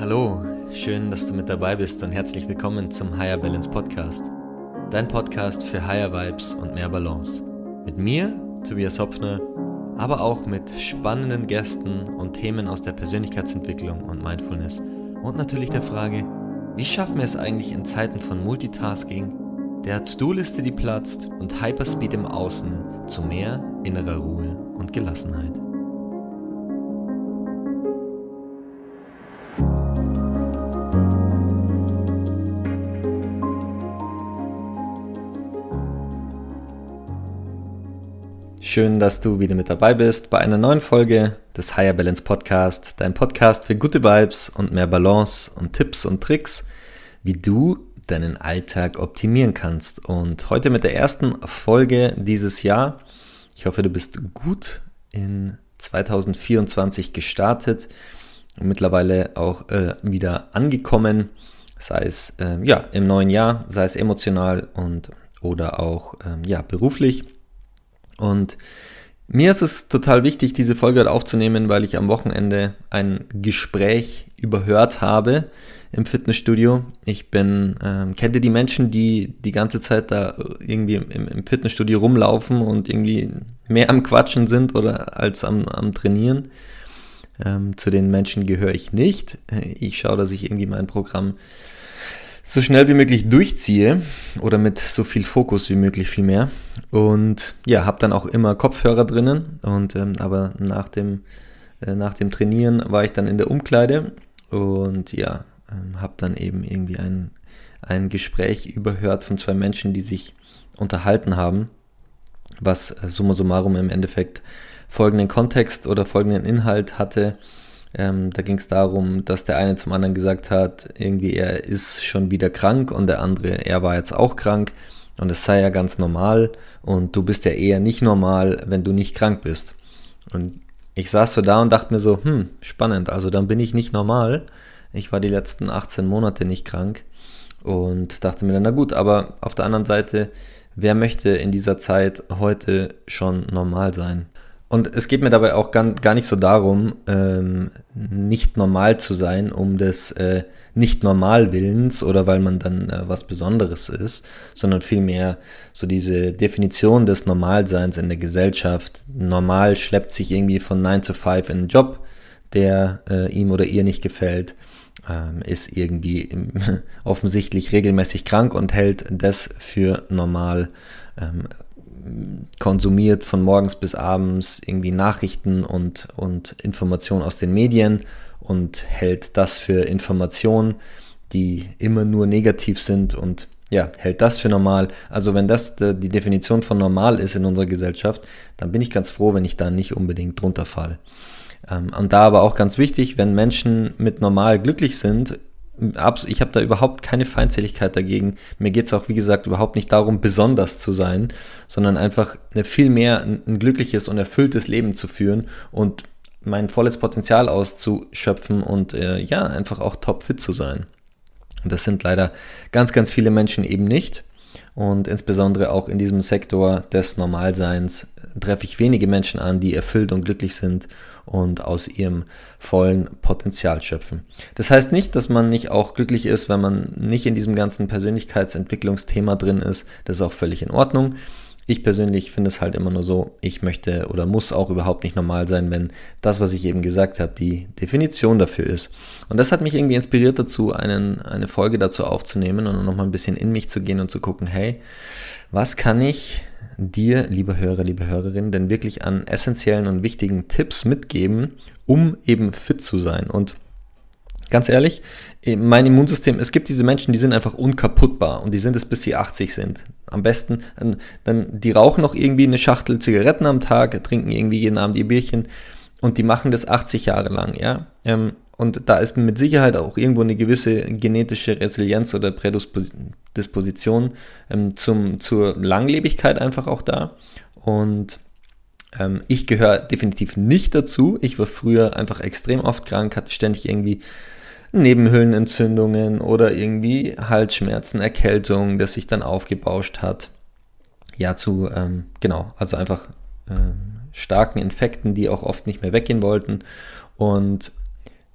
Hallo, schön, dass du mit dabei bist und herzlich willkommen zum Higher Balance Podcast. Dein Podcast für Higher Vibes und mehr Balance. Mit mir, Tobias Hopfner, aber auch mit spannenden Gästen und Themen aus der Persönlichkeitsentwicklung und Mindfulness und natürlich der Frage, wie schaffen wir es eigentlich in Zeiten von Multitasking, der To-Do-Liste, die platzt und Hyperspeed im Außen zu mehr innerer Ruhe und Gelassenheit. Schön, dass du wieder mit dabei bist bei einer neuen Folge des Higher Balance Podcast, dein Podcast für gute Vibes und mehr Balance und Tipps und Tricks, wie du deinen Alltag optimieren kannst. Und heute mit der ersten Folge dieses Jahr. Ich hoffe, du bist gut in 2024 gestartet und mittlerweile auch äh, wieder angekommen, sei es äh, ja im neuen Jahr, sei es emotional und oder auch äh, ja beruflich. Und mir ist es total wichtig, diese Folge aufzunehmen, weil ich am Wochenende ein Gespräch überhört habe im Fitnessstudio. Ich bin, ähm, kennt ihr die Menschen, die die ganze Zeit da irgendwie im, im, Fitnessstudio rumlaufen und irgendwie mehr am Quatschen sind oder als am, am Trainieren? Ähm, zu den Menschen gehöre ich nicht. Ich schaue, dass ich irgendwie mein Programm so schnell wie möglich durchziehe oder mit so viel Fokus wie möglich vielmehr. Und ja, habe dann auch immer Kopfhörer drinnen. Und ähm, aber nach dem, äh, nach dem Trainieren war ich dann in der Umkleide und ja, ähm, habe dann eben irgendwie ein, ein Gespräch überhört von zwei Menschen, die sich unterhalten haben, was äh, summa summarum im Endeffekt folgenden Kontext oder folgenden Inhalt hatte. Ähm, da ging es darum, dass der eine zum anderen gesagt hat, irgendwie er ist schon wieder krank und der andere, er war jetzt auch krank und es sei ja ganz normal und du bist ja eher nicht normal, wenn du nicht krank bist. Und ich saß so da und dachte mir so, hm, spannend, also dann bin ich nicht normal. Ich war die letzten 18 Monate nicht krank und dachte mir dann, na gut, aber auf der anderen Seite, wer möchte in dieser Zeit heute schon normal sein? Und es geht mir dabei auch gar, gar nicht so darum, ähm, nicht normal zu sein, um des äh, nicht normal Willens oder weil man dann äh, was Besonderes ist, sondern vielmehr so diese Definition des Normalseins in der Gesellschaft. Normal schleppt sich irgendwie von 9 to 5 in einen Job, der äh, ihm oder ihr nicht gefällt, ähm, ist irgendwie offensichtlich regelmäßig krank und hält das für normal. Ähm, konsumiert von morgens bis abends irgendwie Nachrichten und, und Informationen aus den Medien und hält das für Informationen, die immer nur negativ sind und ja, hält das für normal. Also wenn das die Definition von normal ist in unserer Gesellschaft, dann bin ich ganz froh, wenn ich da nicht unbedingt drunter falle. Ähm, und da aber auch ganz wichtig, wenn Menschen mit normal glücklich sind, ich habe da überhaupt keine Feindseligkeit dagegen. Mir geht es auch, wie gesagt, überhaupt nicht darum, besonders zu sein, sondern einfach viel mehr ein, ein glückliches und erfülltes Leben zu führen und mein volles Potenzial auszuschöpfen und äh, ja, einfach auch topfit zu sein. Und das sind leider ganz, ganz viele Menschen eben nicht. Und insbesondere auch in diesem Sektor des Normalseins treffe ich wenige Menschen an, die erfüllt und glücklich sind und aus ihrem vollen Potenzial schöpfen. Das heißt nicht, dass man nicht auch glücklich ist, wenn man nicht in diesem ganzen Persönlichkeitsentwicklungsthema drin ist. Das ist auch völlig in Ordnung. Ich persönlich finde es halt immer nur so, ich möchte oder muss auch überhaupt nicht normal sein, wenn das, was ich eben gesagt habe, die Definition dafür ist. Und das hat mich irgendwie inspiriert dazu, einen, eine Folge dazu aufzunehmen und nochmal ein bisschen in mich zu gehen und zu gucken, hey, was kann ich dir, liebe Hörer, liebe Hörerin, denn wirklich an essentiellen und wichtigen Tipps mitgeben, um eben fit zu sein? Und ganz ehrlich, mein Immunsystem, es gibt diese Menschen, die sind einfach unkaputtbar und die sind es, bis sie 80 sind. Am besten, dann, die rauchen noch irgendwie eine Schachtel Zigaretten am Tag, trinken irgendwie jeden Abend ihr Bierchen und die machen das 80 Jahre lang, ja. Ähm, und da ist mit Sicherheit auch irgendwo eine gewisse genetische Resilienz oder Prädisposition ähm, zum, zur Langlebigkeit einfach auch da. Und ähm, ich gehöre definitiv nicht dazu. Ich war früher einfach extrem oft krank, hatte ständig irgendwie Nebenhöhlenentzündungen oder irgendwie Halsschmerzen, Erkältung, das sich dann aufgebauscht hat. Ja, zu, ähm, genau, also einfach ähm, starken Infekten, die auch oft nicht mehr weggehen wollten. Und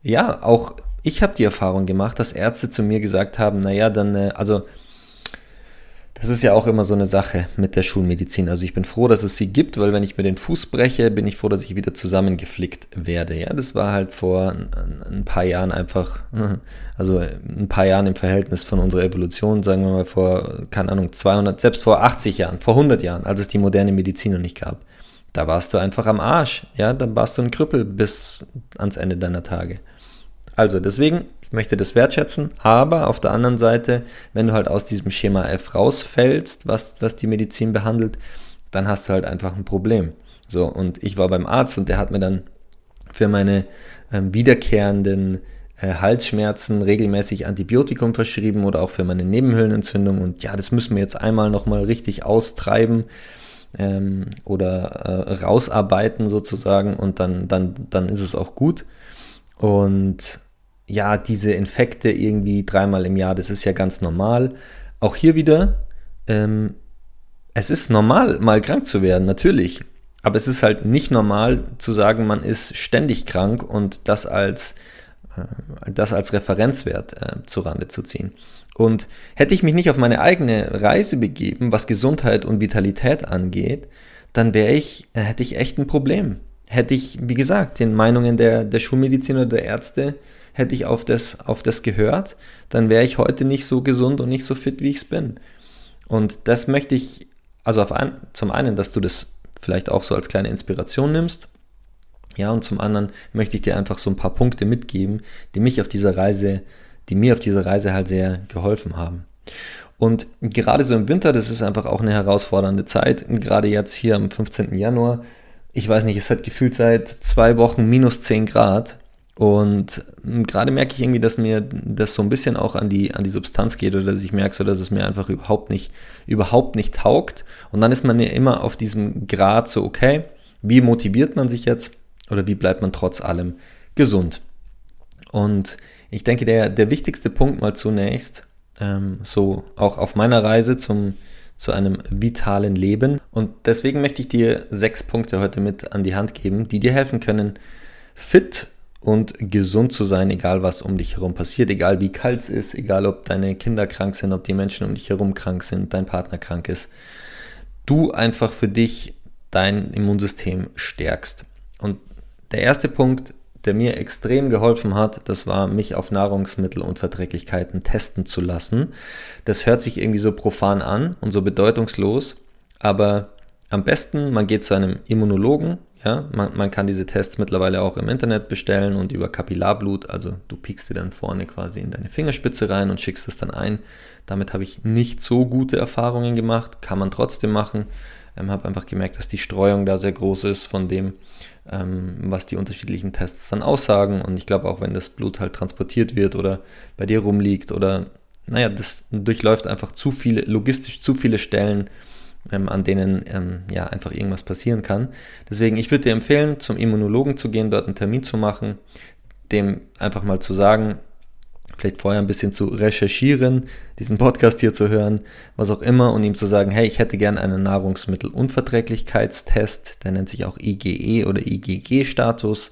ja, auch ich habe die Erfahrung gemacht, dass Ärzte zu mir gesagt haben, naja, dann, äh, also das ist ja auch immer so eine Sache mit der Schulmedizin. Also ich bin froh, dass es sie gibt, weil wenn ich mir den Fuß breche, bin ich froh, dass ich wieder zusammengeflickt werde. Ja, das war halt vor ein paar Jahren einfach, also ein paar Jahren im Verhältnis von unserer Evolution, sagen wir mal vor, keine Ahnung, 200, selbst vor 80 Jahren, vor 100 Jahren, als es die moderne Medizin noch nicht gab. Da warst du einfach am Arsch. Ja, dann warst du ein Krüppel bis ans Ende deiner Tage. Also deswegen, ich möchte das wertschätzen, aber auf der anderen Seite, wenn du halt aus diesem Schema F rausfällst, was, was die Medizin behandelt, dann hast du halt einfach ein Problem. So, und ich war beim Arzt und der hat mir dann für meine ähm, wiederkehrenden äh, Halsschmerzen regelmäßig Antibiotikum verschrieben oder auch für meine Nebenhöhlenentzündung. Und ja, das müssen wir jetzt einmal nochmal richtig austreiben ähm, oder äh, rausarbeiten sozusagen und dann, dann, dann ist es auch gut. Und ja, diese Infekte irgendwie dreimal im Jahr, das ist ja ganz normal. Auch hier wieder, ähm, es ist normal, mal krank zu werden, natürlich. Aber es ist halt nicht normal zu sagen, man ist ständig krank und das als, äh, das als Referenzwert äh, zurande zu ziehen. Und hätte ich mich nicht auf meine eigene Reise begeben, was Gesundheit und Vitalität angeht, dann wäre ich, äh, hätte ich echt ein Problem. Hätte ich, wie gesagt, den Meinungen der, der Schulmedizin oder der Ärzte hätte ich auf das, auf das gehört, dann wäre ich heute nicht so gesund und nicht so fit, wie ich es bin. Und das möchte ich, also ein, zum einen, dass du das vielleicht auch so als kleine Inspiration nimmst. Ja, und zum anderen möchte ich dir einfach so ein paar Punkte mitgeben, die mich auf dieser Reise, die mir auf dieser Reise halt sehr geholfen haben. Und gerade so im Winter, das ist einfach auch eine herausfordernde Zeit. Gerade jetzt hier am 15. Januar, ich weiß nicht, es hat gefühlt seit zwei Wochen minus 10 Grad. Und gerade merke ich irgendwie, dass mir das so ein bisschen auch an die, an die Substanz geht oder dass ich merke, so, dass es mir einfach überhaupt nicht, überhaupt nicht taugt. Und dann ist man ja immer auf diesem Grad so, okay, wie motiviert man sich jetzt oder wie bleibt man trotz allem gesund? Und ich denke, der, der wichtigste Punkt mal zunächst, ähm, so auch auf meiner Reise zum, zu einem vitalen Leben. Und deswegen möchte ich dir sechs Punkte heute mit an die Hand geben, die dir helfen können, fit und gesund zu sein, egal was um dich herum passiert, egal wie kalt es ist, egal ob deine Kinder krank sind, ob die Menschen um dich herum krank sind, dein Partner krank ist. Du einfach für dich dein Immunsystem stärkst. Und der erste Punkt, der mir extrem geholfen hat, das war, mich auf Nahrungsmittelunverträglichkeiten testen zu lassen. Das hört sich irgendwie so profan an und so bedeutungslos, aber am besten, man geht zu einem Immunologen, ja, man, man, kann diese Tests mittlerweile auch im Internet bestellen und über Kapillarblut, also du piekst dir dann vorne quasi in deine Fingerspitze rein und schickst es dann ein. Damit habe ich nicht so gute Erfahrungen gemacht, kann man trotzdem machen. Ähm, habe einfach gemerkt, dass die Streuung da sehr groß ist von dem, was die unterschiedlichen Tests dann aussagen. Und ich glaube auch, wenn das Blut halt transportiert wird oder bei dir rumliegt oder naja, das durchläuft einfach zu viele, logistisch zu viele Stellen, ähm, an denen ähm, ja einfach irgendwas passieren kann. Deswegen, ich würde dir empfehlen, zum Immunologen zu gehen, dort einen Termin zu machen, dem einfach mal zu sagen, vielleicht vorher ein bisschen zu recherchieren, diesen Podcast hier zu hören, was auch immer, und ihm zu sagen, hey, ich hätte gerne einen Nahrungsmittelunverträglichkeitstest, der nennt sich auch IgE oder IgG-Status,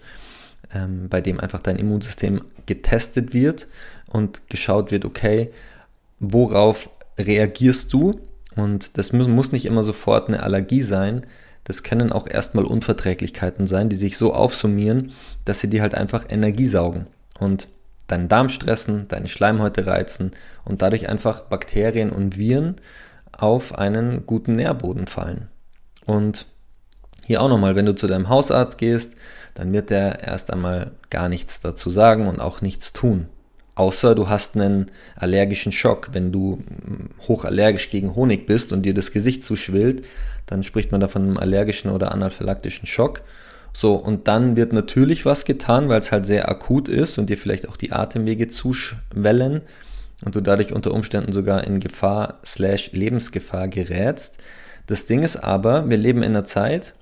ähm, bei dem einfach dein Immunsystem getestet wird und geschaut wird, okay, worauf reagierst du und das muss nicht immer sofort eine Allergie sein. Das können auch erstmal Unverträglichkeiten sein, die sich so aufsummieren, dass sie dir halt einfach Energie saugen und deinen Darm stressen, deine Schleimhäute reizen und dadurch einfach Bakterien und Viren auf einen guten Nährboden fallen. Und hier auch nochmal, wenn du zu deinem Hausarzt gehst, dann wird der erst einmal gar nichts dazu sagen und auch nichts tun. Außer du hast einen allergischen Schock. Wenn du hochallergisch gegen Honig bist und dir das Gesicht zuschwillt, dann spricht man da von einem allergischen oder anaphylaktischen Schock. So, und dann wird natürlich was getan, weil es halt sehr akut ist und dir vielleicht auch die Atemwege zuschwellen und du dadurch unter Umständen sogar in Gefahr slash Lebensgefahr gerätst. Das Ding ist aber, wir leben in einer Zeit,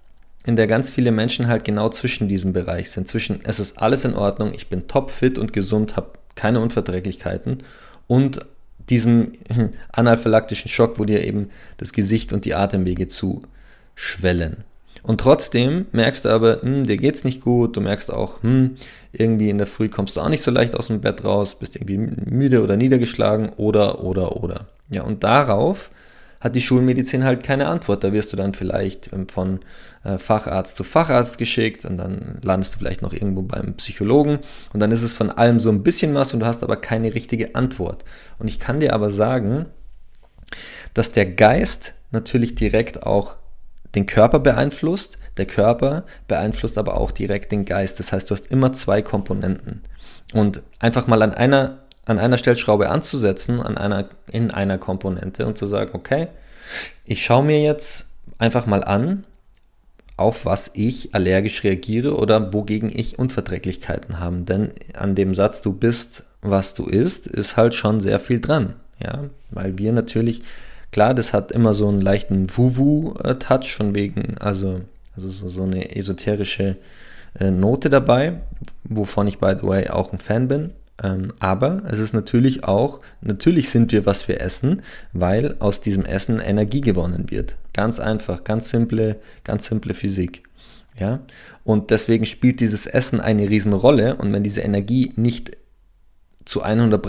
in der ganz viele Menschen halt genau zwischen diesem Bereich sind. Zwischen es ist alles in Ordnung, ich bin topfit und gesund, habe keine Unverträglichkeiten und diesem anaphylaktischen Schock, wo dir eben das Gesicht und die Atemwege zu schwellen. Und trotzdem merkst du aber, hm, dir geht's nicht gut, du merkst auch, hm, irgendwie in der Früh kommst du auch nicht so leicht aus dem Bett raus, bist irgendwie müde oder niedergeschlagen oder, oder, oder. Ja, und darauf hat die Schulmedizin halt keine Antwort. Da wirst du dann vielleicht ähm, von äh, Facharzt zu Facharzt geschickt und dann landest du vielleicht noch irgendwo beim Psychologen und dann ist es von allem so ein bisschen was und du hast aber keine richtige Antwort. Und ich kann dir aber sagen, dass der Geist natürlich direkt auch den Körper beeinflusst, der Körper beeinflusst aber auch direkt den Geist. Das heißt, du hast immer zwei Komponenten. Und einfach mal an einer an einer Stellschraube anzusetzen, an einer, in einer Komponente und zu sagen, okay, ich schaue mir jetzt einfach mal an, auf was ich allergisch reagiere oder wogegen ich Unverträglichkeiten habe. Denn an dem Satz, du bist, was du isst, ist halt schon sehr viel dran. Ja, weil wir natürlich, klar, das hat immer so einen leichten Wuwu-Touch von wegen, also, also so, so eine esoterische äh, Note dabei, wovon ich, by the way, auch ein Fan bin. Ähm, aber es ist natürlich auch, natürlich sind wir, was wir essen, weil aus diesem Essen Energie gewonnen wird. Ganz einfach, ganz simple, ganz simple Physik. Ja? Und deswegen spielt dieses Essen eine Riesenrolle und wenn diese Energie nicht zu 100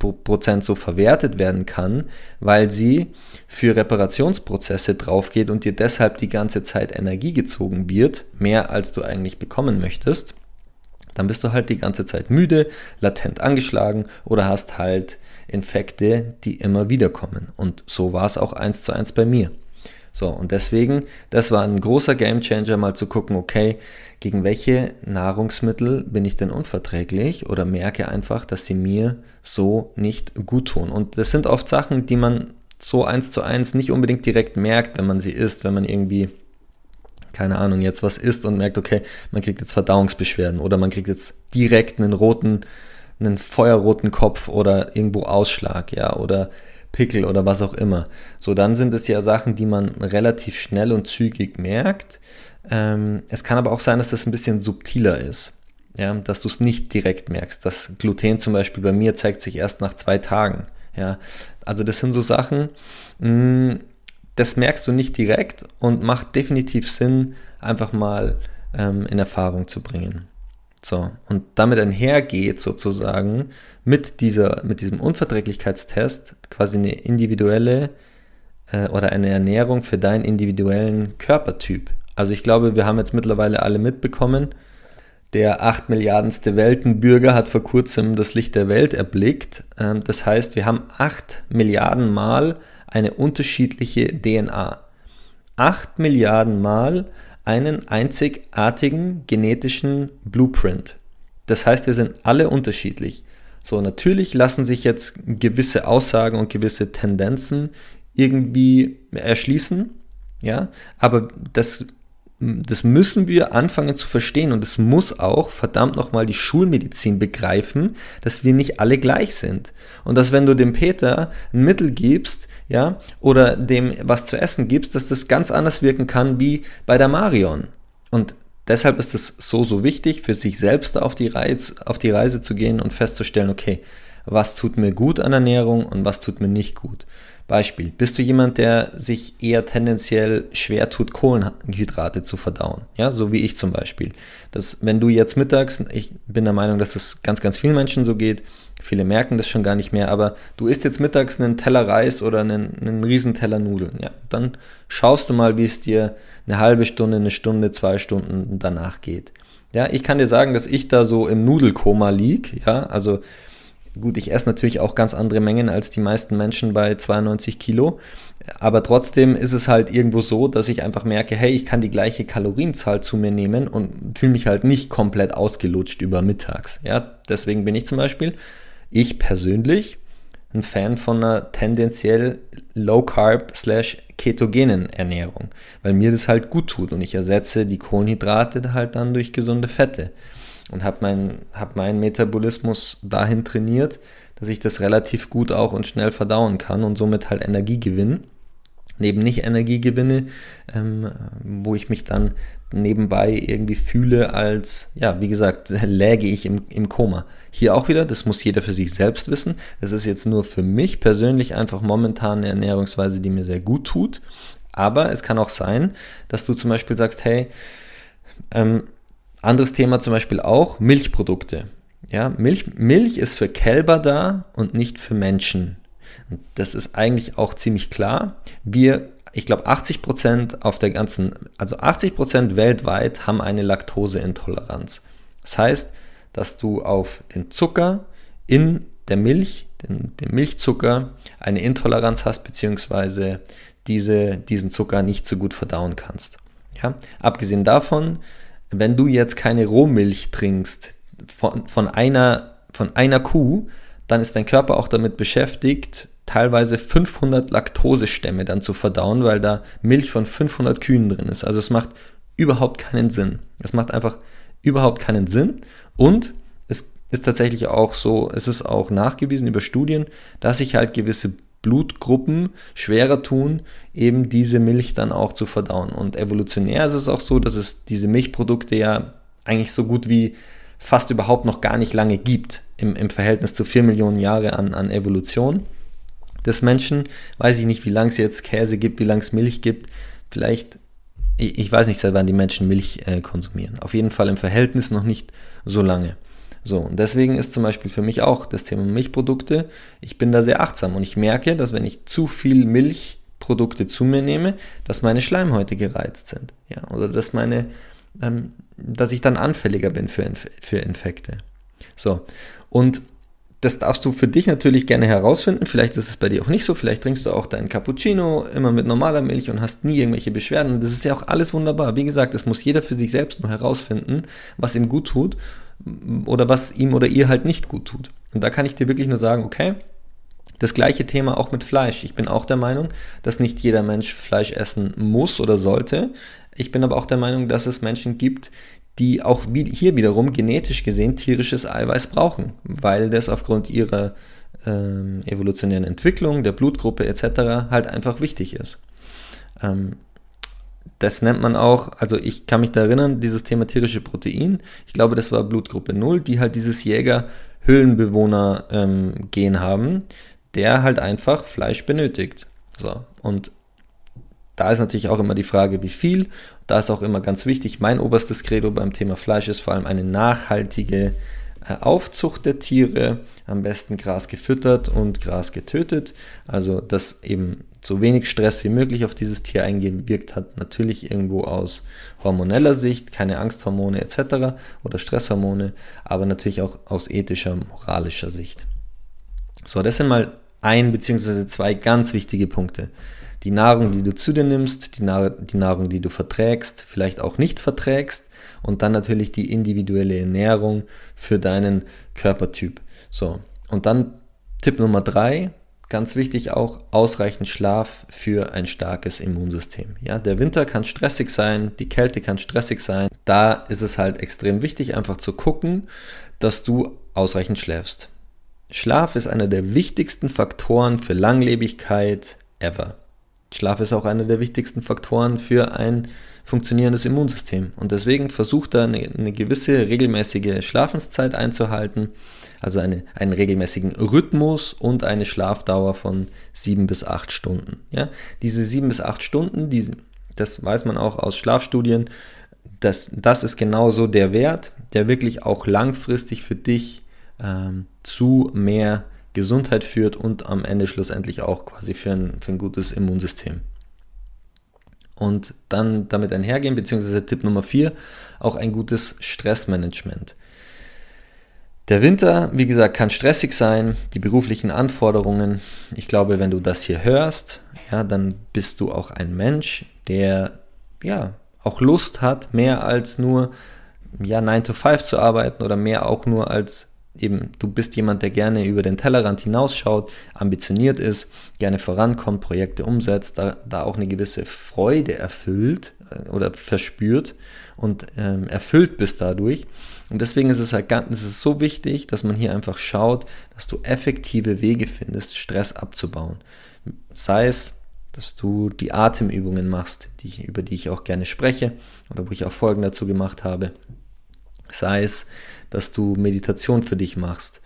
Prozent so verwertet werden kann, weil sie für Reparationsprozesse draufgeht und dir deshalb die ganze Zeit Energie gezogen wird, mehr als du eigentlich bekommen möchtest, dann bist du halt die ganze Zeit müde, latent angeschlagen oder hast halt Infekte, die immer wieder kommen. Und so war es auch eins zu eins bei mir. So, und deswegen, das war ein großer Gamechanger, mal zu gucken, okay, gegen welche Nahrungsmittel bin ich denn unverträglich oder merke einfach, dass sie mir so nicht gut tun. Und das sind oft Sachen, die man so eins zu eins nicht unbedingt direkt merkt, wenn man sie isst, wenn man irgendwie keine Ahnung, jetzt was isst und merkt, okay, man kriegt jetzt Verdauungsbeschwerden oder man kriegt jetzt direkt einen roten, einen feuerroten Kopf oder irgendwo Ausschlag, ja, oder Pickel oder was auch immer. So, dann sind es ja Sachen, die man relativ schnell und zügig merkt. Ähm, es kann aber auch sein, dass das ein bisschen subtiler ist. Ja, dass du es nicht direkt merkst. Das Gluten zum Beispiel bei mir zeigt sich erst nach zwei Tagen. Ja, also das sind so Sachen, mh, hm, das merkst du nicht direkt und macht definitiv Sinn, einfach mal ähm, in Erfahrung zu bringen. So, und damit einhergeht sozusagen mit, dieser, mit diesem Unverträglichkeitstest quasi eine individuelle äh, oder eine Ernährung für deinen individuellen Körpertyp. Also ich glaube, wir haben jetzt mittlerweile alle mitbekommen, der 8 Milliardenste Weltenbürger hat vor kurzem das Licht der Welt erblickt. Ähm, das heißt, wir haben 8 Milliarden Mal eine unterschiedliche DNA. 8 Milliarden Mal einen einzigartigen genetischen Blueprint. Das heißt, wir sind alle unterschiedlich. So, natürlich lassen sich jetzt gewisse Aussagen und gewisse Tendenzen irgendwie erschließen, ja, aber das das müssen wir anfangen zu verstehen und es muss auch verdammt nochmal die Schulmedizin begreifen, dass wir nicht alle gleich sind. Und dass wenn du dem Peter ein Mittel gibst, ja, oder dem was zu essen gibst, dass das ganz anders wirken kann wie bei der Marion. Und deshalb ist es so, so wichtig, für sich selbst auf die, Reise, auf die Reise zu gehen und festzustellen, okay, was tut mir gut an Ernährung und was tut mir nicht gut. Beispiel, bist du jemand, der sich eher tendenziell schwer tut, Kohlenhydrate zu verdauen? Ja, so wie ich zum Beispiel. Das, wenn du jetzt mittags, ich bin der Meinung, dass es ganz, ganz vielen Menschen so geht, viele merken das schon gar nicht mehr, aber du isst jetzt mittags einen Teller Reis oder einen, einen Riesenteller Nudeln, ja, dann schaust du mal, wie es dir eine halbe Stunde, eine Stunde, zwei Stunden danach geht. Ja, ich kann dir sagen, dass ich da so im Nudelkoma lieg, ja, also Gut, ich esse natürlich auch ganz andere Mengen als die meisten Menschen bei 92 Kilo. Aber trotzdem ist es halt irgendwo so, dass ich einfach merke, hey, ich kann die gleiche Kalorienzahl zu mir nehmen und fühle mich halt nicht komplett ausgelutscht über mittags. Ja, deswegen bin ich zum Beispiel, ich persönlich, ein Fan von einer tendenziell low carb slash ketogenen Ernährung, weil mir das halt gut tut und ich ersetze die Kohlenhydrate halt dann durch gesunde Fette und habe mein, hab meinen Metabolismus dahin trainiert, dass ich das relativ gut auch und schnell verdauen kann und somit halt Energie gewinnen. Neben nicht Energie gewinne, ähm, wo ich mich dann nebenbei irgendwie fühle, als, ja, wie gesagt, läge ich im, im Koma. Hier auch wieder, das muss jeder für sich selbst wissen. Das ist jetzt nur für mich persönlich einfach momentan eine Ernährungsweise, die mir sehr gut tut. Aber es kann auch sein, dass du zum Beispiel sagst, hey, ähm, anderes Thema zum Beispiel auch Milchprodukte. Ja, Milch, Milch ist für Kälber da und nicht für Menschen. Das ist eigentlich auch ziemlich klar. Wir, ich glaube, 80 Prozent auf der ganzen, also 80 Prozent weltweit haben eine Laktoseintoleranz. Das heißt, dass du auf den Zucker in der Milch, den, den Milchzucker, eine Intoleranz hast, beziehungsweise diese, diesen Zucker nicht so gut verdauen kannst. Ja? Abgesehen davon, wenn du jetzt keine Rohmilch trinkst von, von, einer, von einer Kuh, dann ist dein Körper auch damit beschäftigt, teilweise 500 Laktosestämme dann zu verdauen, weil da Milch von 500 Kühen drin ist. Also es macht überhaupt keinen Sinn. Es macht einfach überhaupt keinen Sinn und es ist tatsächlich auch so, es ist auch nachgewiesen über Studien, dass sich halt gewisse Blutgruppen schwerer tun, eben diese Milch dann auch zu verdauen. Und evolutionär ist es auch so, dass es diese Milchprodukte ja eigentlich so gut wie fast überhaupt noch gar nicht lange gibt im, im Verhältnis zu 4 Millionen Jahre an, an Evolution des Menschen. Weiß ich nicht, wie lange es jetzt Käse gibt, wie lange es Milch gibt. Vielleicht, ich, ich weiß nicht, seit wann die Menschen Milch äh, konsumieren. Auf jeden Fall im Verhältnis noch nicht so lange. So, und deswegen ist zum Beispiel für mich auch das Thema Milchprodukte, ich bin da sehr achtsam und ich merke, dass wenn ich zu viel Milchprodukte zu mir nehme, dass meine Schleimhäute gereizt sind. Ja, oder dass meine, ähm, dass ich dann anfälliger bin für, Inf für Infekte. So, und das darfst du für dich natürlich gerne herausfinden. Vielleicht ist es bei dir auch nicht so. Vielleicht trinkst du auch deinen Cappuccino immer mit normaler Milch und hast nie irgendwelche Beschwerden. Das ist ja auch alles wunderbar. Wie gesagt, das muss jeder für sich selbst nur herausfinden, was ihm gut tut oder was ihm oder ihr halt nicht gut tut. Und da kann ich dir wirklich nur sagen, okay, das gleiche Thema auch mit Fleisch. Ich bin auch der Meinung, dass nicht jeder Mensch Fleisch essen muss oder sollte. Ich bin aber auch der Meinung, dass es Menschen gibt, die auch hier wiederum genetisch gesehen tierisches Eiweiß brauchen, weil das aufgrund ihrer ähm, evolutionären Entwicklung, der Blutgruppe etc. halt einfach wichtig ist. Ähm, das nennt man auch, also ich kann mich da erinnern, dieses Thema tierische Protein, ich glaube, das war Blutgruppe 0, die halt dieses Jäger-Höhlenbewohner-Gen ähm, haben, der halt einfach Fleisch benötigt. So, und da ist natürlich auch immer die Frage, wie viel. Da ist auch immer ganz wichtig, mein oberstes Credo beim Thema Fleisch ist vor allem eine nachhaltige Aufzucht der Tiere, am besten Gras gefüttert und Gras getötet. Also, dass eben so wenig Stress wie möglich auf dieses Tier eingewirkt hat. Natürlich irgendwo aus hormoneller Sicht, keine Angsthormone etc. oder Stresshormone, aber natürlich auch aus ethischer, moralischer Sicht. So, das sind mal ein bzw. zwei ganz wichtige Punkte. Die Nahrung, die du zu dir nimmst, die, Nahr die Nahrung, die du verträgst, vielleicht auch nicht verträgst und dann natürlich die individuelle Ernährung für deinen Körpertyp. So, und dann Tipp Nummer drei, ganz wichtig auch ausreichend Schlaf für ein starkes Immunsystem. Ja, der Winter kann stressig sein, die Kälte kann stressig sein. Da ist es halt extrem wichtig, einfach zu gucken, dass du ausreichend schläfst. Schlaf ist einer der wichtigsten Faktoren für Langlebigkeit ever. Schlaf ist auch einer der wichtigsten Faktoren für ein funktionierendes Immunsystem. Und deswegen versucht da eine, eine gewisse regelmäßige Schlafenszeit einzuhalten, also eine, einen regelmäßigen Rhythmus und eine Schlafdauer von sieben bis acht Stunden. Ja? Diese sieben bis acht Stunden, die, das weiß man auch aus Schlafstudien, das, das ist genauso der Wert, der wirklich auch langfristig für dich ähm, zu mehr Gesundheit führt und am Ende schlussendlich auch quasi für ein, für ein gutes Immunsystem. Und dann damit einhergehen, beziehungsweise Tipp Nummer 4, auch ein gutes Stressmanagement. Der Winter, wie gesagt, kann stressig sein, die beruflichen Anforderungen. Ich glaube, wenn du das hier hörst, ja, dann bist du auch ein Mensch, der ja auch Lust hat, mehr als nur ja 9 to 5 zu arbeiten oder mehr auch nur als eben, du bist jemand, der gerne über den Tellerrand hinausschaut, ambitioniert ist, gerne vorankommt, Projekte umsetzt, da, da auch eine gewisse Freude erfüllt äh, oder verspürt und ähm, erfüllt bist dadurch. Und deswegen ist es halt ganz, es ist so wichtig, dass man hier einfach schaut, dass du effektive Wege findest, Stress abzubauen. Sei es, dass du die Atemübungen machst, die, über die ich auch gerne spreche oder wo ich auch Folgen dazu gemacht habe. Sei es, dass du Meditation für dich machst,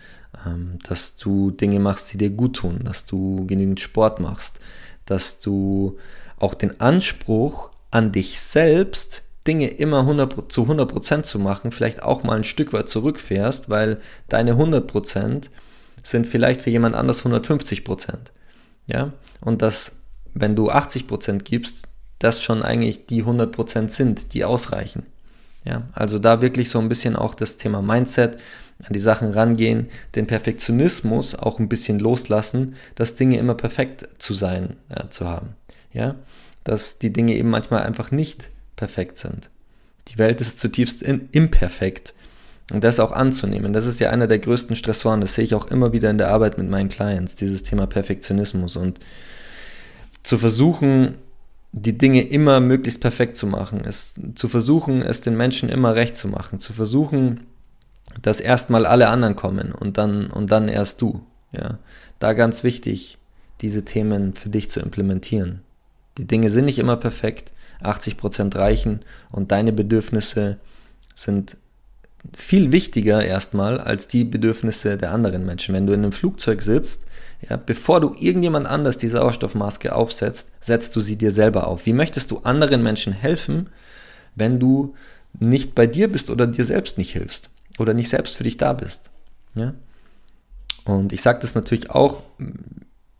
ähm, dass du Dinge machst, die dir gut tun, dass du genügend Sport machst, dass du auch den Anspruch an dich selbst, Dinge immer 100, zu 100% zu machen, vielleicht auch mal ein Stück weit zurückfährst, weil deine 100% sind vielleicht für jemand anders 150%. Ja? Und dass, wenn du 80% gibst, das schon eigentlich die 100% sind, die ausreichen. Ja? Also da wirklich so ein bisschen auch das Thema Mindset, an die Sachen rangehen, den Perfektionismus auch ein bisschen loslassen, dass Dinge immer perfekt zu sein, äh, zu haben. Ja? Dass die Dinge eben manchmal einfach nicht perfekt sind. Die Welt ist zutiefst imperfekt. Und das auch anzunehmen, das ist ja einer der größten Stressoren. Das sehe ich auch immer wieder in der Arbeit mit meinen Clients, dieses Thema Perfektionismus. Und zu versuchen, die Dinge immer möglichst perfekt zu machen, es, zu versuchen, es den Menschen immer recht zu machen, zu versuchen, dass erstmal alle anderen kommen und dann, und dann erst du. Ja. Da ganz wichtig, diese Themen für dich zu implementieren. Die Dinge sind nicht immer perfekt, 80% reichen und deine Bedürfnisse sind viel wichtiger erstmal als die Bedürfnisse der anderen Menschen. Wenn du in einem Flugzeug sitzt, ja, bevor du irgendjemand anders die Sauerstoffmaske aufsetzt, setzt du sie dir selber auf. Wie möchtest du anderen Menschen helfen, wenn du nicht bei dir bist oder dir selbst nicht hilfst oder nicht selbst für dich da bist? Ja? Und ich sage das natürlich auch,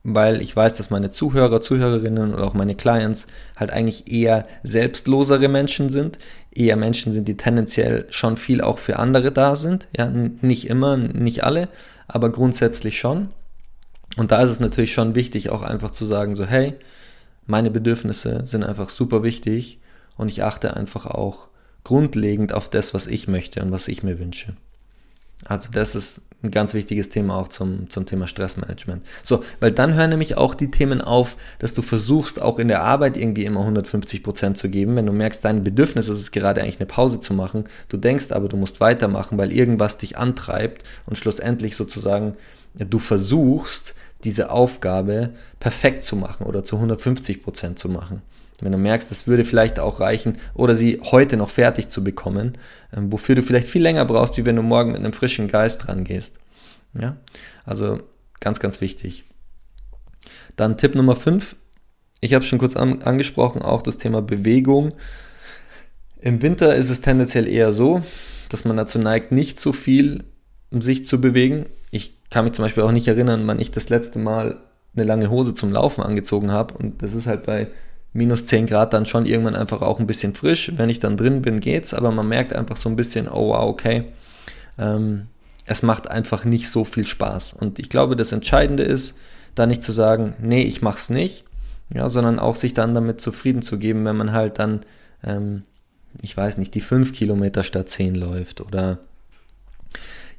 weil ich weiß, dass meine Zuhörer, Zuhörerinnen oder auch meine Clients halt eigentlich eher selbstlosere Menschen sind, eher Menschen sind, die tendenziell schon viel auch für andere da sind. Ja, nicht immer, nicht alle, aber grundsätzlich schon. Und da ist es natürlich schon wichtig, auch einfach zu sagen, so, hey, meine Bedürfnisse sind einfach super wichtig und ich achte einfach auch grundlegend auf das, was ich möchte und was ich mir wünsche. Also das ist ein ganz wichtiges Thema auch zum, zum Thema Stressmanagement. So, weil dann hören nämlich auch die Themen auf, dass du versuchst, auch in der Arbeit irgendwie immer 150 Prozent zu geben. Wenn du merkst, dein Bedürfnis ist es gerade eigentlich eine Pause zu machen, du denkst aber, du musst weitermachen, weil irgendwas dich antreibt und schlussendlich sozusagen du versuchst, diese Aufgabe perfekt zu machen oder zu 150 Prozent zu machen. Wenn du merkst, es würde vielleicht auch reichen oder sie heute noch fertig zu bekommen, ähm, wofür du vielleicht viel länger brauchst, wie wenn du morgen mit einem frischen Geist rangehst. Ja? Also ganz, ganz wichtig. Dann Tipp Nummer 5. Ich habe schon kurz an, angesprochen, auch das Thema Bewegung. Im Winter ist es tendenziell eher so, dass man dazu neigt, nicht so viel sich zu bewegen. Ich kann mich zum Beispiel auch nicht erinnern, wann ich das letzte Mal eine lange Hose zum Laufen angezogen habe. Und das ist halt bei minus 10 Grad dann schon irgendwann einfach auch ein bisschen frisch. Wenn ich dann drin bin, geht's, aber man merkt einfach so ein bisschen, oh wow, okay, ähm, es macht einfach nicht so viel Spaß. Und ich glaube, das Entscheidende ist, da nicht zu sagen, nee, ich mach's nicht, ja, sondern auch sich dann damit zufrieden zu geben, wenn man halt dann, ähm, ich weiß nicht, die 5 Kilometer statt 10 läuft oder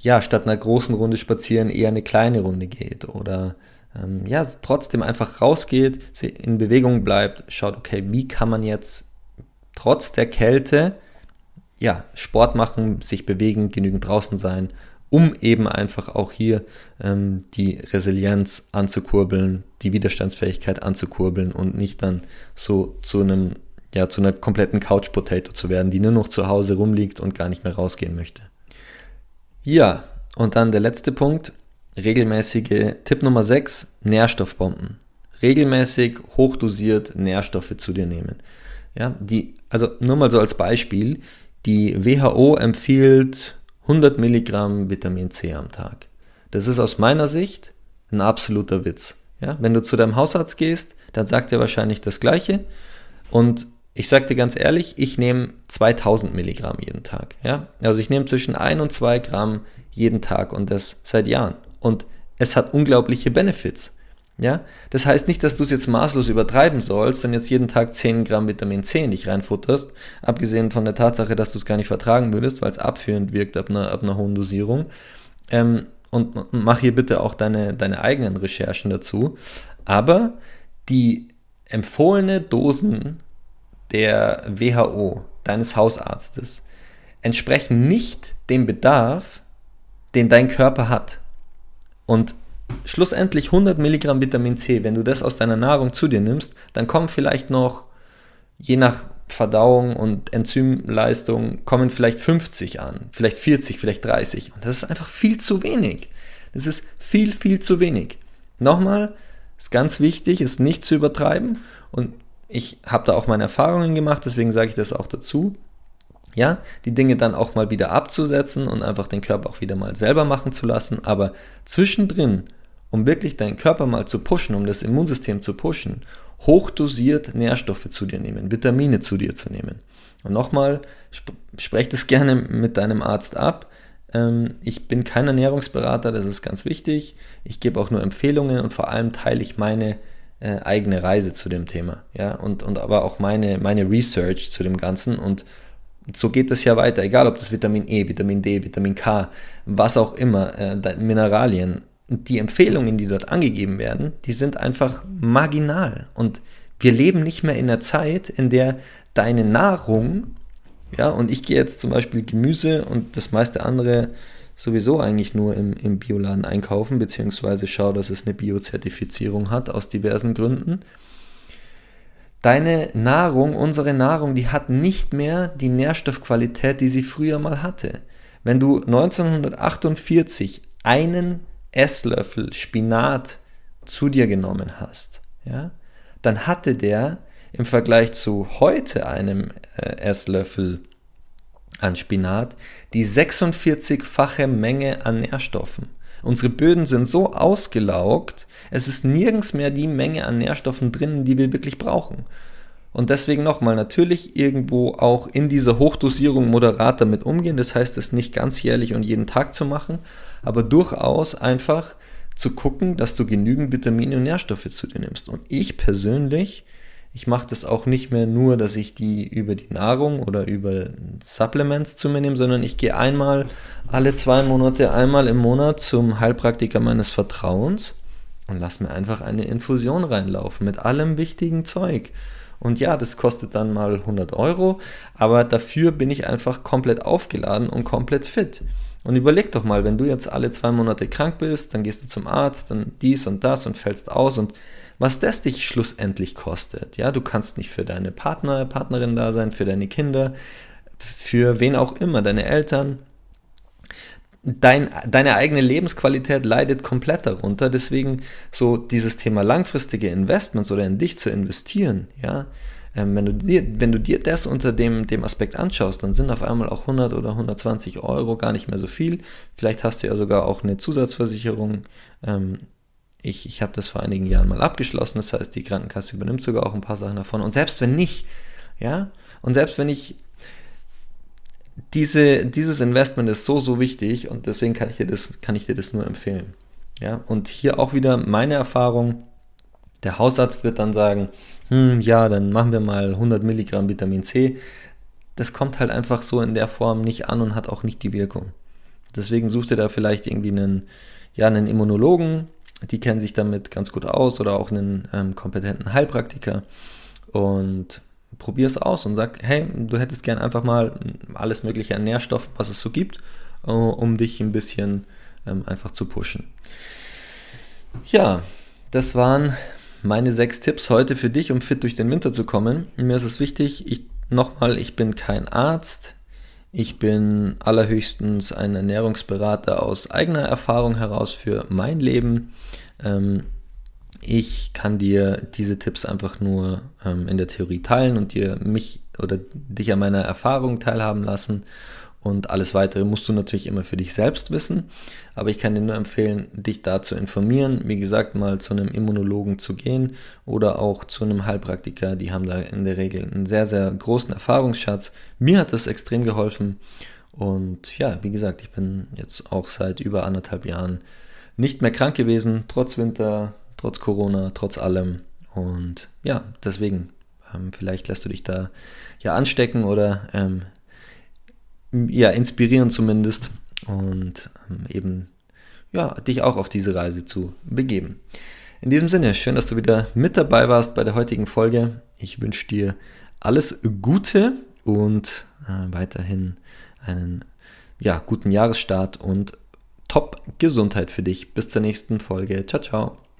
ja, statt einer großen Runde spazieren eher eine kleine Runde geht oder ähm, ja, trotzdem einfach rausgeht, in Bewegung bleibt, schaut, okay, wie kann man jetzt trotz der Kälte ja, Sport machen, sich bewegen, genügend draußen sein, um eben einfach auch hier ähm, die Resilienz anzukurbeln, die Widerstandsfähigkeit anzukurbeln und nicht dann so zu einem ja, zu einer kompletten Couch Potato zu werden, die nur noch zu Hause rumliegt und gar nicht mehr rausgehen möchte. Ja, und dann der letzte Punkt, regelmäßige Tipp Nummer 6, Nährstoffbomben. Regelmäßig hochdosiert Nährstoffe zu dir nehmen. Ja, die, also nur mal so als Beispiel, die WHO empfiehlt 100 Milligramm Vitamin C am Tag. Das ist aus meiner Sicht ein absoluter Witz. Ja, wenn du zu deinem Hausarzt gehst, dann sagt er wahrscheinlich das Gleiche. Und ich sage dir ganz ehrlich, ich nehme 2000 Milligramm jeden Tag. Ja, also ich nehme zwischen 1 und 2 Gramm jeden Tag und das seit Jahren und es hat unglaubliche Benefits. Ja, das heißt nicht, dass du es jetzt maßlos übertreiben sollst und jetzt jeden Tag 10 Gramm Vitamin C in dich reinfutterst, abgesehen von der Tatsache, dass du es gar nicht vertragen würdest, weil es abführend wirkt ab einer, ab einer hohen Dosierung. Ähm, und mach hier bitte auch deine, deine eigenen Recherchen dazu. Aber die empfohlene Dosen der WHO, deines Hausarztes, entsprechen nicht dem Bedarf, den dein Körper hat. Und schlussendlich 100 Milligramm Vitamin C, wenn du das aus deiner Nahrung zu dir nimmst, dann kommen vielleicht noch, je nach Verdauung und Enzymleistung, kommen vielleicht 50 an, vielleicht 40, vielleicht 30. Und das ist einfach viel zu wenig. Das ist viel, viel zu wenig. Nochmal, ist ganz wichtig, ist nicht zu übertreiben. Und ich habe da auch meine Erfahrungen gemacht, deswegen sage ich das auch dazu. Ja, die Dinge dann auch mal wieder abzusetzen und einfach den Körper auch wieder mal selber machen zu lassen. Aber zwischendrin, um wirklich deinen Körper mal zu pushen, um das Immunsystem zu pushen, hochdosiert Nährstoffe zu dir nehmen, Vitamine zu dir zu nehmen. Und nochmal, sp sprech das gerne mit deinem Arzt ab. Ähm, ich bin kein Ernährungsberater, das ist ganz wichtig. Ich gebe auch nur Empfehlungen und vor allem teile ich meine äh, eigene Reise zu dem Thema. Ja, und, und aber auch meine, meine Research zu dem Ganzen und so geht es ja weiter, egal ob das Vitamin E, Vitamin D, Vitamin K, was auch immer, äh, Mineralien. Die Empfehlungen, die dort angegeben werden, die sind einfach marginal. Und wir leben nicht mehr in einer Zeit, in der deine Nahrung, ja, und ich gehe jetzt zum Beispiel Gemüse und das meiste andere sowieso eigentlich nur im, im Bioladen einkaufen, beziehungsweise schaue, dass es eine Biozertifizierung hat, aus diversen Gründen. Deine Nahrung, unsere Nahrung, die hat nicht mehr die Nährstoffqualität, die sie früher mal hatte. Wenn du 1948 einen Esslöffel Spinat zu dir genommen hast, ja, dann hatte der im Vergleich zu heute einem äh, Esslöffel an Spinat die 46-fache Menge an Nährstoffen. Unsere Böden sind so ausgelaugt, es ist nirgends mehr die Menge an Nährstoffen drin, die wir wirklich brauchen. Und deswegen nochmal, natürlich irgendwo auch in dieser Hochdosierung moderat damit umgehen. Das heißt, es nicht ganz jährlich und jeden Tag zu machen, aber durchaus einfach zu gucken, dass du genügend Vitamine und Nährstoffe zu dir nimmst. Und ich persönlich, ich mache das auch nicht mehr nur, dass ich die über die Nahrung oder über Supplements zu mir nehme, sondern ich gehe einmal alle zwei Monate, einmal im Monat zum Heilpraktiker meines Vertrauens und lass mir einfach eine Infusion reinlaufen mit allem wichtigen Zeug. Und ja, das kostet dann mal 100 Euro, aber dafür bin ich einfach komplett aufgeladen und komplett fit. Und überleg doch mal, wenn du jetzt alle zwei Monate krank bist, dann gehst du zum Arzt, dann dies und das und fällst aus und was das dich schlussendlich kostet. Ja, du kannst nicht für deine Partner, Partnerin da sein, für deine Kinder, für wen auch immer, deine Eltern. Dein, deine eigene Lebensqualität leidet komplett darunter. Deswegen so dieses Thema langfristige Investments oder in dich zu investieren, ja, ähm, wenn, du dir, wenn du dir das unter dem, dem Aspekt anschaust, dann sind auf einmal auch 100 oder 120 Euro gar nicht mehr so viel. Vielleicht hast du ja sogar auch eine Zusatzversicherung. Ähm, ich ich habe das vor einigen Jahren mal abgeschlossen, das heißt, die Krankenkasse übernimmt sogar auch ein paar Sachen davon. Und selbst wenn nicht, ja, und selbst wenn ich diese, dieses Investment ist so, so wichtig und deswegen kann ich dir das, kann ich dir das nur empfehlen. Ja, und hier auch wieder meine Erfahrung. Der Hausarzt wird dann sagen, hm, ja, dann machen wir mal 100 Milligramm Vitamin C. Das kommt halt einfach so in der Form nicht an und hat auch nicht die Wirkung. Deswegen sucht ihr da vielleicht irgendwie einen, ja, einen Immunologen, die kennen sich damit ganz gut aus oder auch einen ähm, kompetenten Heilpraktiker und probier es aus und sag, hey, du hättest gern einfach mal alles mögliche an Nährstoffen, was es so gibt, uh, um dich ein bisschen ähm, einfach zu pushen. Ja, das waren meine sechs Tipps heute für dich, um fit durch den Winter zu kommen. Mir ist es wichtig, ich nochmal, ich bin kein Arzt. Ich bin allerhöchstens ein Ernährungsberater aus eigener Erfahrung heraus für mein Leben. Ähm, ich kann dir diese Tipps einfach nur ähm, in der Theorie teilen und dir mich oder dich an meiner Erfahrung teilhaben lassen. Und alles weitere musst du natürlich immer für dich selbst wissen. Aber ich kann dir nur empfehlen, dich da zu informieren. Wie gesagt, mal zu einem Immunologen zu gehen oder auch zu einem Heilpraktiker. Die haben da in der Regel einen sehr, sehr großen Erfahrungsschatz. Mir hat das extrem geholfen. Und ja, wie gesagt, ich bin jetzt auch seit über anderthalb Jahren nicht mehr krank gewesen, trotz Winter, trotz Corona, trotz allem. Und ja, deswegen, ähm, vielleicht lässt du dich da ja anstecken oder ähm, ja, inspirieren zumindest und ähm, eben ja, dich auch auf diese Reise zu begeben. In diesem Sinne, schön, dass du wieder mit dabei warst bei der heutigen Folge. Ich wünsche dir alles Gute und äh, weiterhin einen ja, guten Jahresstart und top Gesundheit für dich. Bis zur nächsten Folge. Ciao, ciao.